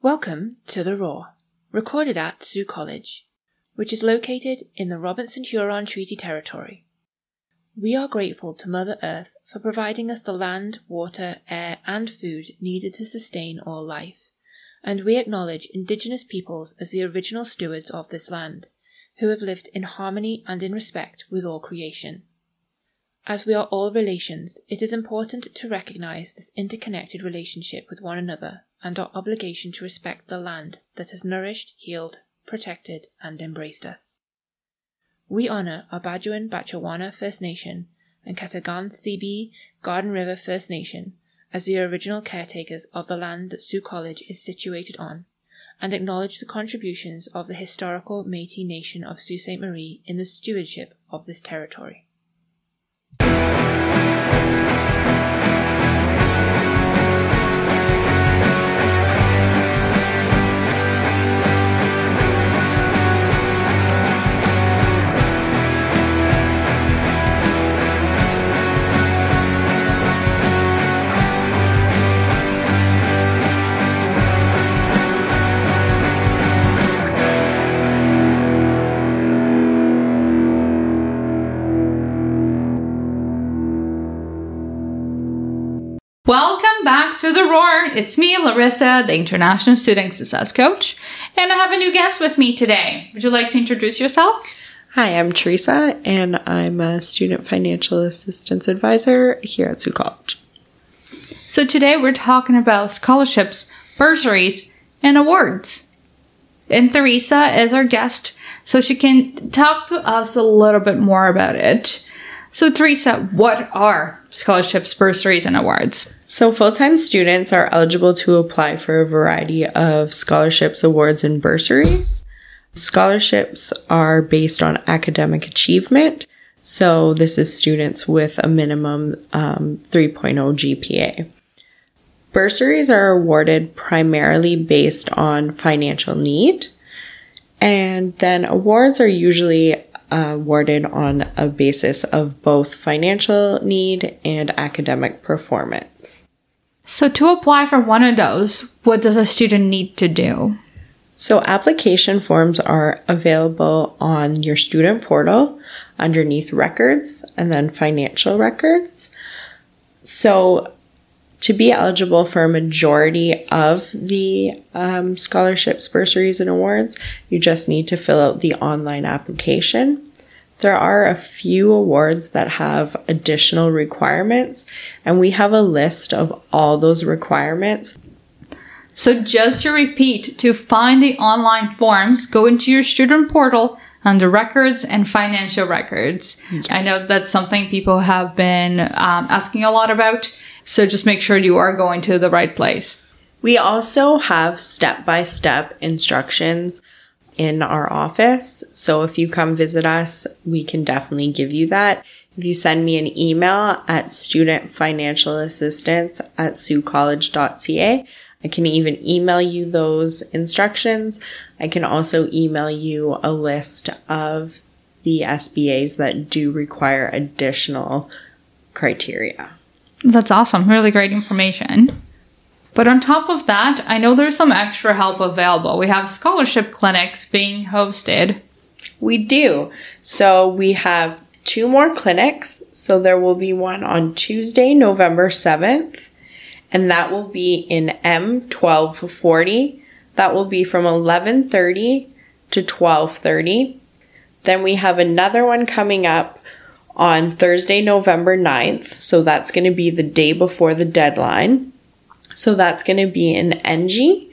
Welcome to The Roar, recorded at Sault College, which is located in the Robinson Huron Treaty Territory. We are grateful to Mother Earth for providing us the land, water, air, and food needed to sustain all life, and we acknowledge Indigenous peoples as the original stewards of this land, who have lived in harmony and in respect with all creation. As we are all relations, it is important to recognize this interconnected relationship with one another and our obligation to respect the land that has nourished, healed, protected, and embraced us. We honor our Bajuan Batchewana First Nation and Katagan Sebi Garden River First Nation as the original caretakers of the land that Sault College is situated on, and acknowledge the contributions of the historical Métis Nation of Sault Ste. Marie in the stewardship of this territory. Welcome back to The Roar. It's me, Larissa, the International Student Success Coach, and I have a new guest with me today. Would you like to introduce yourself? Hi, I'm Teresa, and I'm a student financial assistance advisor here at Sault College. So, today we're talking about scholarships, bursaries, and awards. And Teresa is our guest, so she can talk to us a little bit more about it. So, Teresa, what are scholarships, bursaries, and awards? So, full time students are eligible to apply for a variety of scholarships, awards, and bursaries. Scholarships are based on academic achievement. So, this is students with a minimum um, 3.0 GPA. Bursaries are awarded primarily based on financial need. And then awards are usually uh, awarded on a basis of both financial need and academic performance. So, to apply for one of those, what does a student need to do? So, application forms are available on your student portal underneath records and then financial records. So, to be eligible for a majority of the um, scholarships, bursaries, and awards, you just need to fill out the online application. There are a few awards that have additional requirements, and we have a list of all those requirements. So, just to repeat, to find the online forms, go into your student portal under records and financial records. I know that's something people have been um, asking a lot about. So, just make sure you are going to the right place. We also have step by step instructions in our office. So if you come visit us, we can definitely give you that. If you send me an email at studentfinancialassistance at saultcollege.ca, I can even email you those instructions. I can also email you a list of the SBAs that do require additional criteria. That's awesome. Really great information. But on top of that, I know there's some extra help available. We have scholarship clinics being hosted. We do. So we have two more clinics. So there will be one on Tuesday, November 7th, and that will be in M1240. That will be from 11:30 to 12:30. Then we have another one coming up on Thursday, November 9th. So that's going to be the day before the deadline. So that's going to be in NG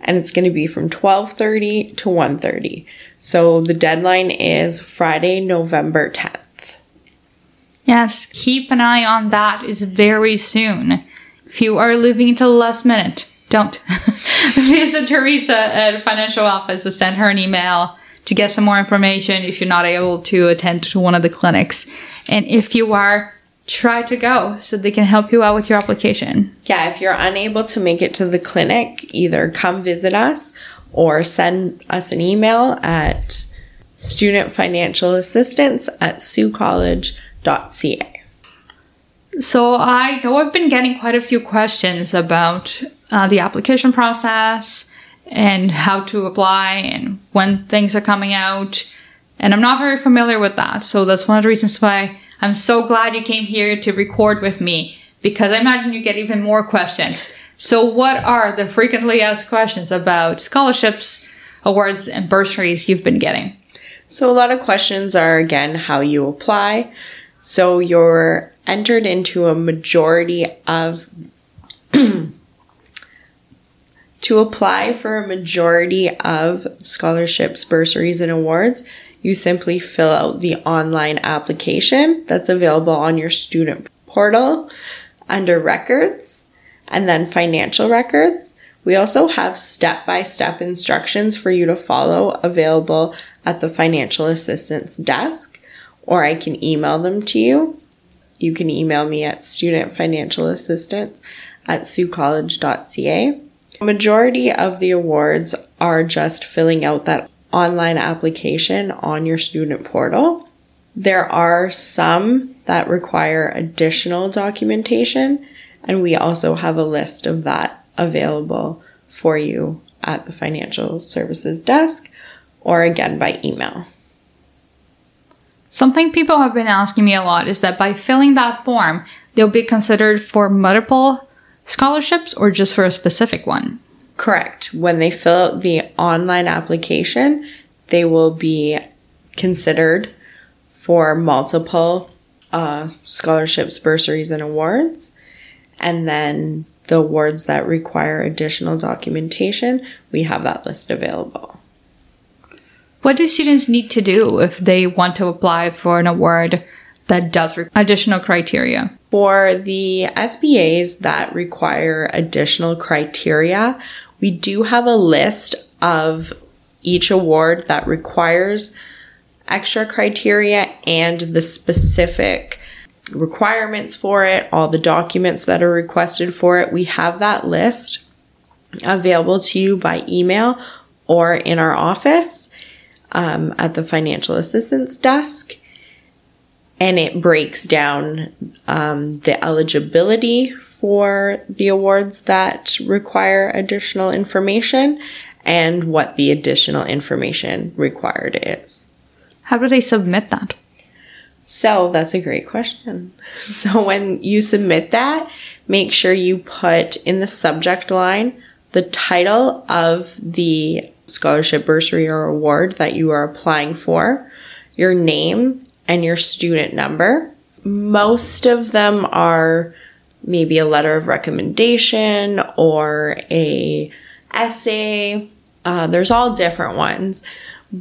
and it's going to be from 12:30 to 1:30. So the deadline is Friday, November 10th. Yes, keep an eye on that. It's very soon. If you are leaving until the last minute, don't. Visit Teresa at financial office or send her an email to get some more information if you're not able to attend to one of the clinics. And if you are, try to go so they can help you out with your application. Yeah, if you're unable to make it to the clinic, either come visit us or send us an email at student financial assistance at saultcollege.ca. So I know I've been getting quite a few questions about uh, the application process and how to apply and when things are coming out. And I'm not very familiar with that. So that's one of the reasons why I'm so glad you came here to record with me because I imagine you get even more questions. So, what are the frequently asked questions about scholarships, awards, and bursaries you've been getting? So, a lot of questions are again how you apply. So, you're entered into a majority of to apply for a majority of scholarships, bursaries, and awards, you simply fill out the online application that's available on your student portal under records and then financial records. We also have step by step instructions for you to follow available at the financial assistance desk, or I can email them to you. You can email me at studentfinancialassistance at saultcollege.ca. Majority of the awards are just filling out that online application on your student portal. There are some that require additional documentation, and we also have a list of that available for you at the financial services desk or again by email. Something people have been asking me a lot is that by filling that form, they'll be considered for multiple scholarships or just for a specific one? Correct. When they fill out the online application, they will be considered for multiple uh, scholarships, bursaries, and awards. And then the awards that require additional documentation, we have that list available. What do students need to do if they want to apply for an award that does require additional criteria? For the SBAs that require additional criteria, we do have a list of each award that requires extra criteria and the specific requirements for it, all the documents that are requested for it. We have that list available to you by email or in our office um, at the financial assistance desk. And it breaks down um, the eligibility for the awards that require additional information and what the additional information required is. How do they submit that? So that's a great question. So when you submit that, make sure you put in the subject line the title of the scholarship, bursary, or award that you are applying for, your name, and your student number. Most of them are maybe a letter of recommendation or a essay. Uh, there's all different ones,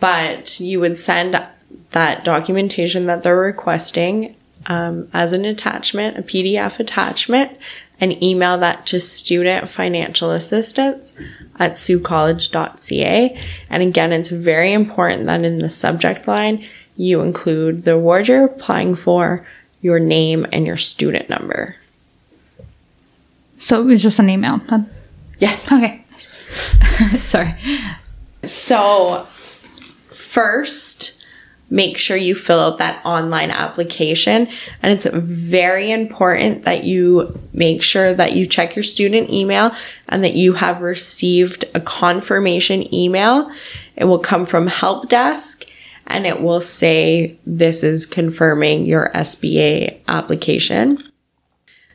but you would send that documentation that they're requesting um, as an attachment, a PDF attachment, and email that to student financial assistance at saultcollege.ca. And again, it's very important that in the subject line, you include the award you're applying for, your name, and your student number. So it was just an email. Yes. Okay. Sorry. So, first, make sure you fill out that online application. And it's very important that you make sure that you check your student email and that you have received a confirmation email. It will come from help desk and it will say this is confirming your SBA application.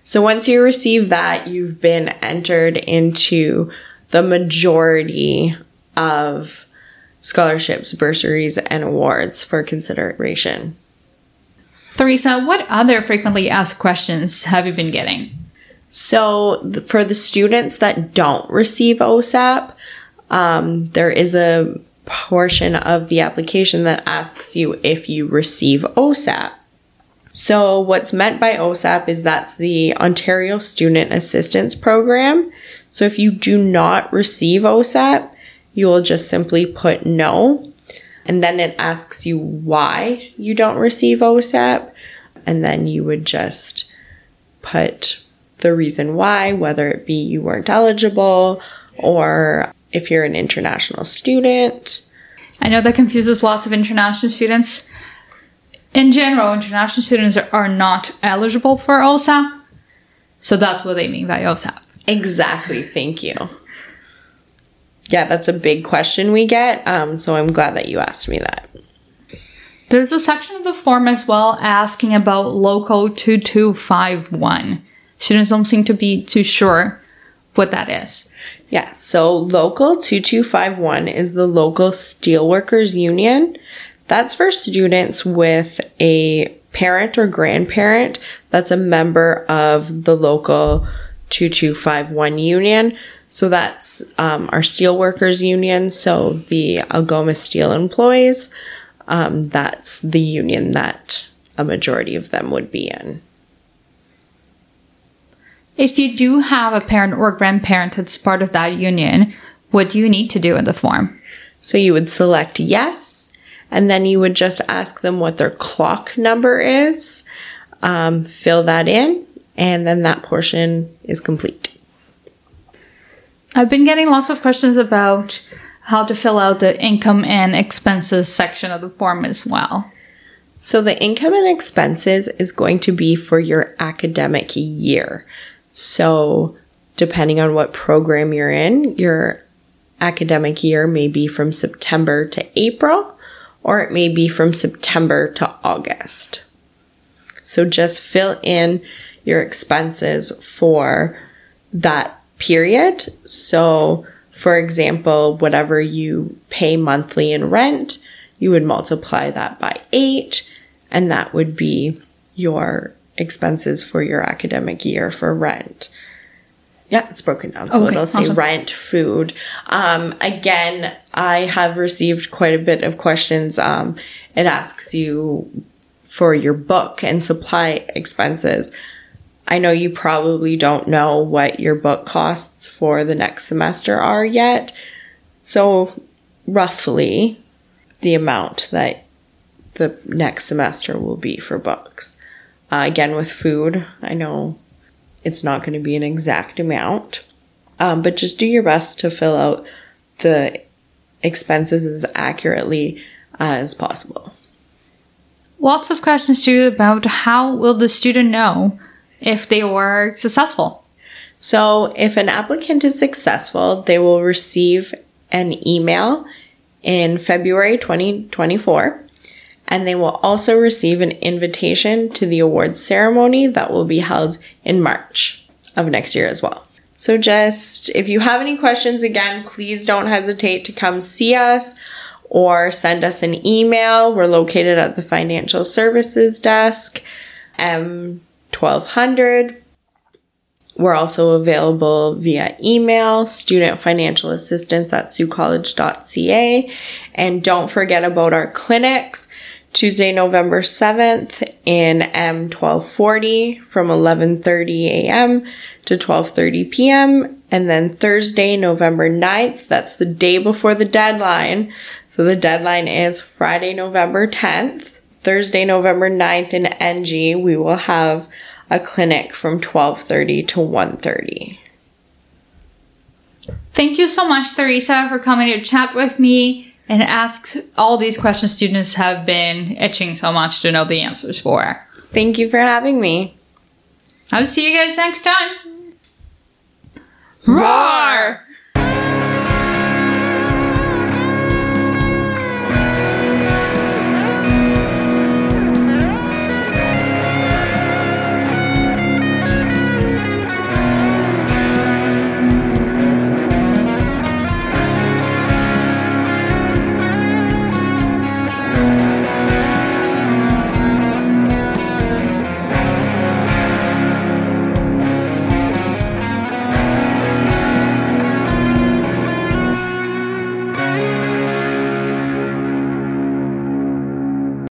So once you receive that, you've been entered into the majority of scholarships, bursaries, and awards for consideration. Teresa, what other frequently asked questions have you been getting? So, for the students that don't receive OSAP, um, there is a portion of the application that asks you if you receive OSAP. So, what's meant by OSAP is that's the Ontario Student Assistance Program. So, if you do not receive OSAP, you will just simply put no. And then it asks you why you don't receive OSAP. And then you would just put the reason why, whether it be you weren't eligible or if you're an international student. I know that confuses lots of international students. In general, international students are not eligible for OSAP. So that's what they mean by OSAP. Exactly. Thank you. yeah, that's a big question we get. Um, so I'm glad that you asked me that. There's a section of the form as well asking about Local 2251. Students don't seem to be too sure what that is. Yeah, so Local 2251 is the local steelworkers union. That's for students with a parent or grandparent that's a member of the local 2251 union. So that's um, our steelworkers union. So the Algoma Steel employees, um, that's the union that a majority of them would be in. If you do have a parent or grandparent that's part of that union, what do you need to do in the form? So you would select yes, and then you would just ask them what their clock number is, um, fill that in, and then that portion is complete. I've been getting lots of questions about how to fill out the income and expenses section of the form as well. So the income and expenses is going to be for your academic year. So, depending on what program you're in, your academic year may be from September to April, or it may be from September to August. So, just fill in your expenses for that period. So, for example, whatever you pay monthly in rent, you would multiply that by eight, and that would be your expenses for your academic year for rent. Yeah, it's broken down. So Okay, it'll say awesome. rent, food. Um, again, I have received quite a bit of questions. Um, it asks you for your book and supply expenses. I know you probably don't know what your book costs for the next semester are yet. So, roughly, the amount that the next semester will be for books. Uh, again, with food, I know it's not going to be an exact amount, um, but just do your best to fill out the expenses as accurately as possible. Lots of questions too about how will the student know if they were successful. So, if an applicant is successful, they will receive an email in February 2024, and they will also receive an invitation to the awards ceremony that will be held in March of next year as well. So, just if you have any questions, again, please don't hesitate to come see us or send us an email. We're located at the Financial Services Desk, M1200. We're also available via email, student financial assistance at saultcollege.ca. And don't forget about our clinics. Tuesday, November 7th in M1240 from 11:30 a.m. to 12:30 p.m. and then Thursday, November 9th, that's the day before the deadline. So the deadline is Friday, November 10th. Thursday, November 9th in NG, we will have a clinic from 12:30 to 1:30. Thank you so much, Teresa, for coming to chat with me and ask all these questions students have been itching so much to know the answers for. Thank you for having me. I'll see you guys next time. Roar!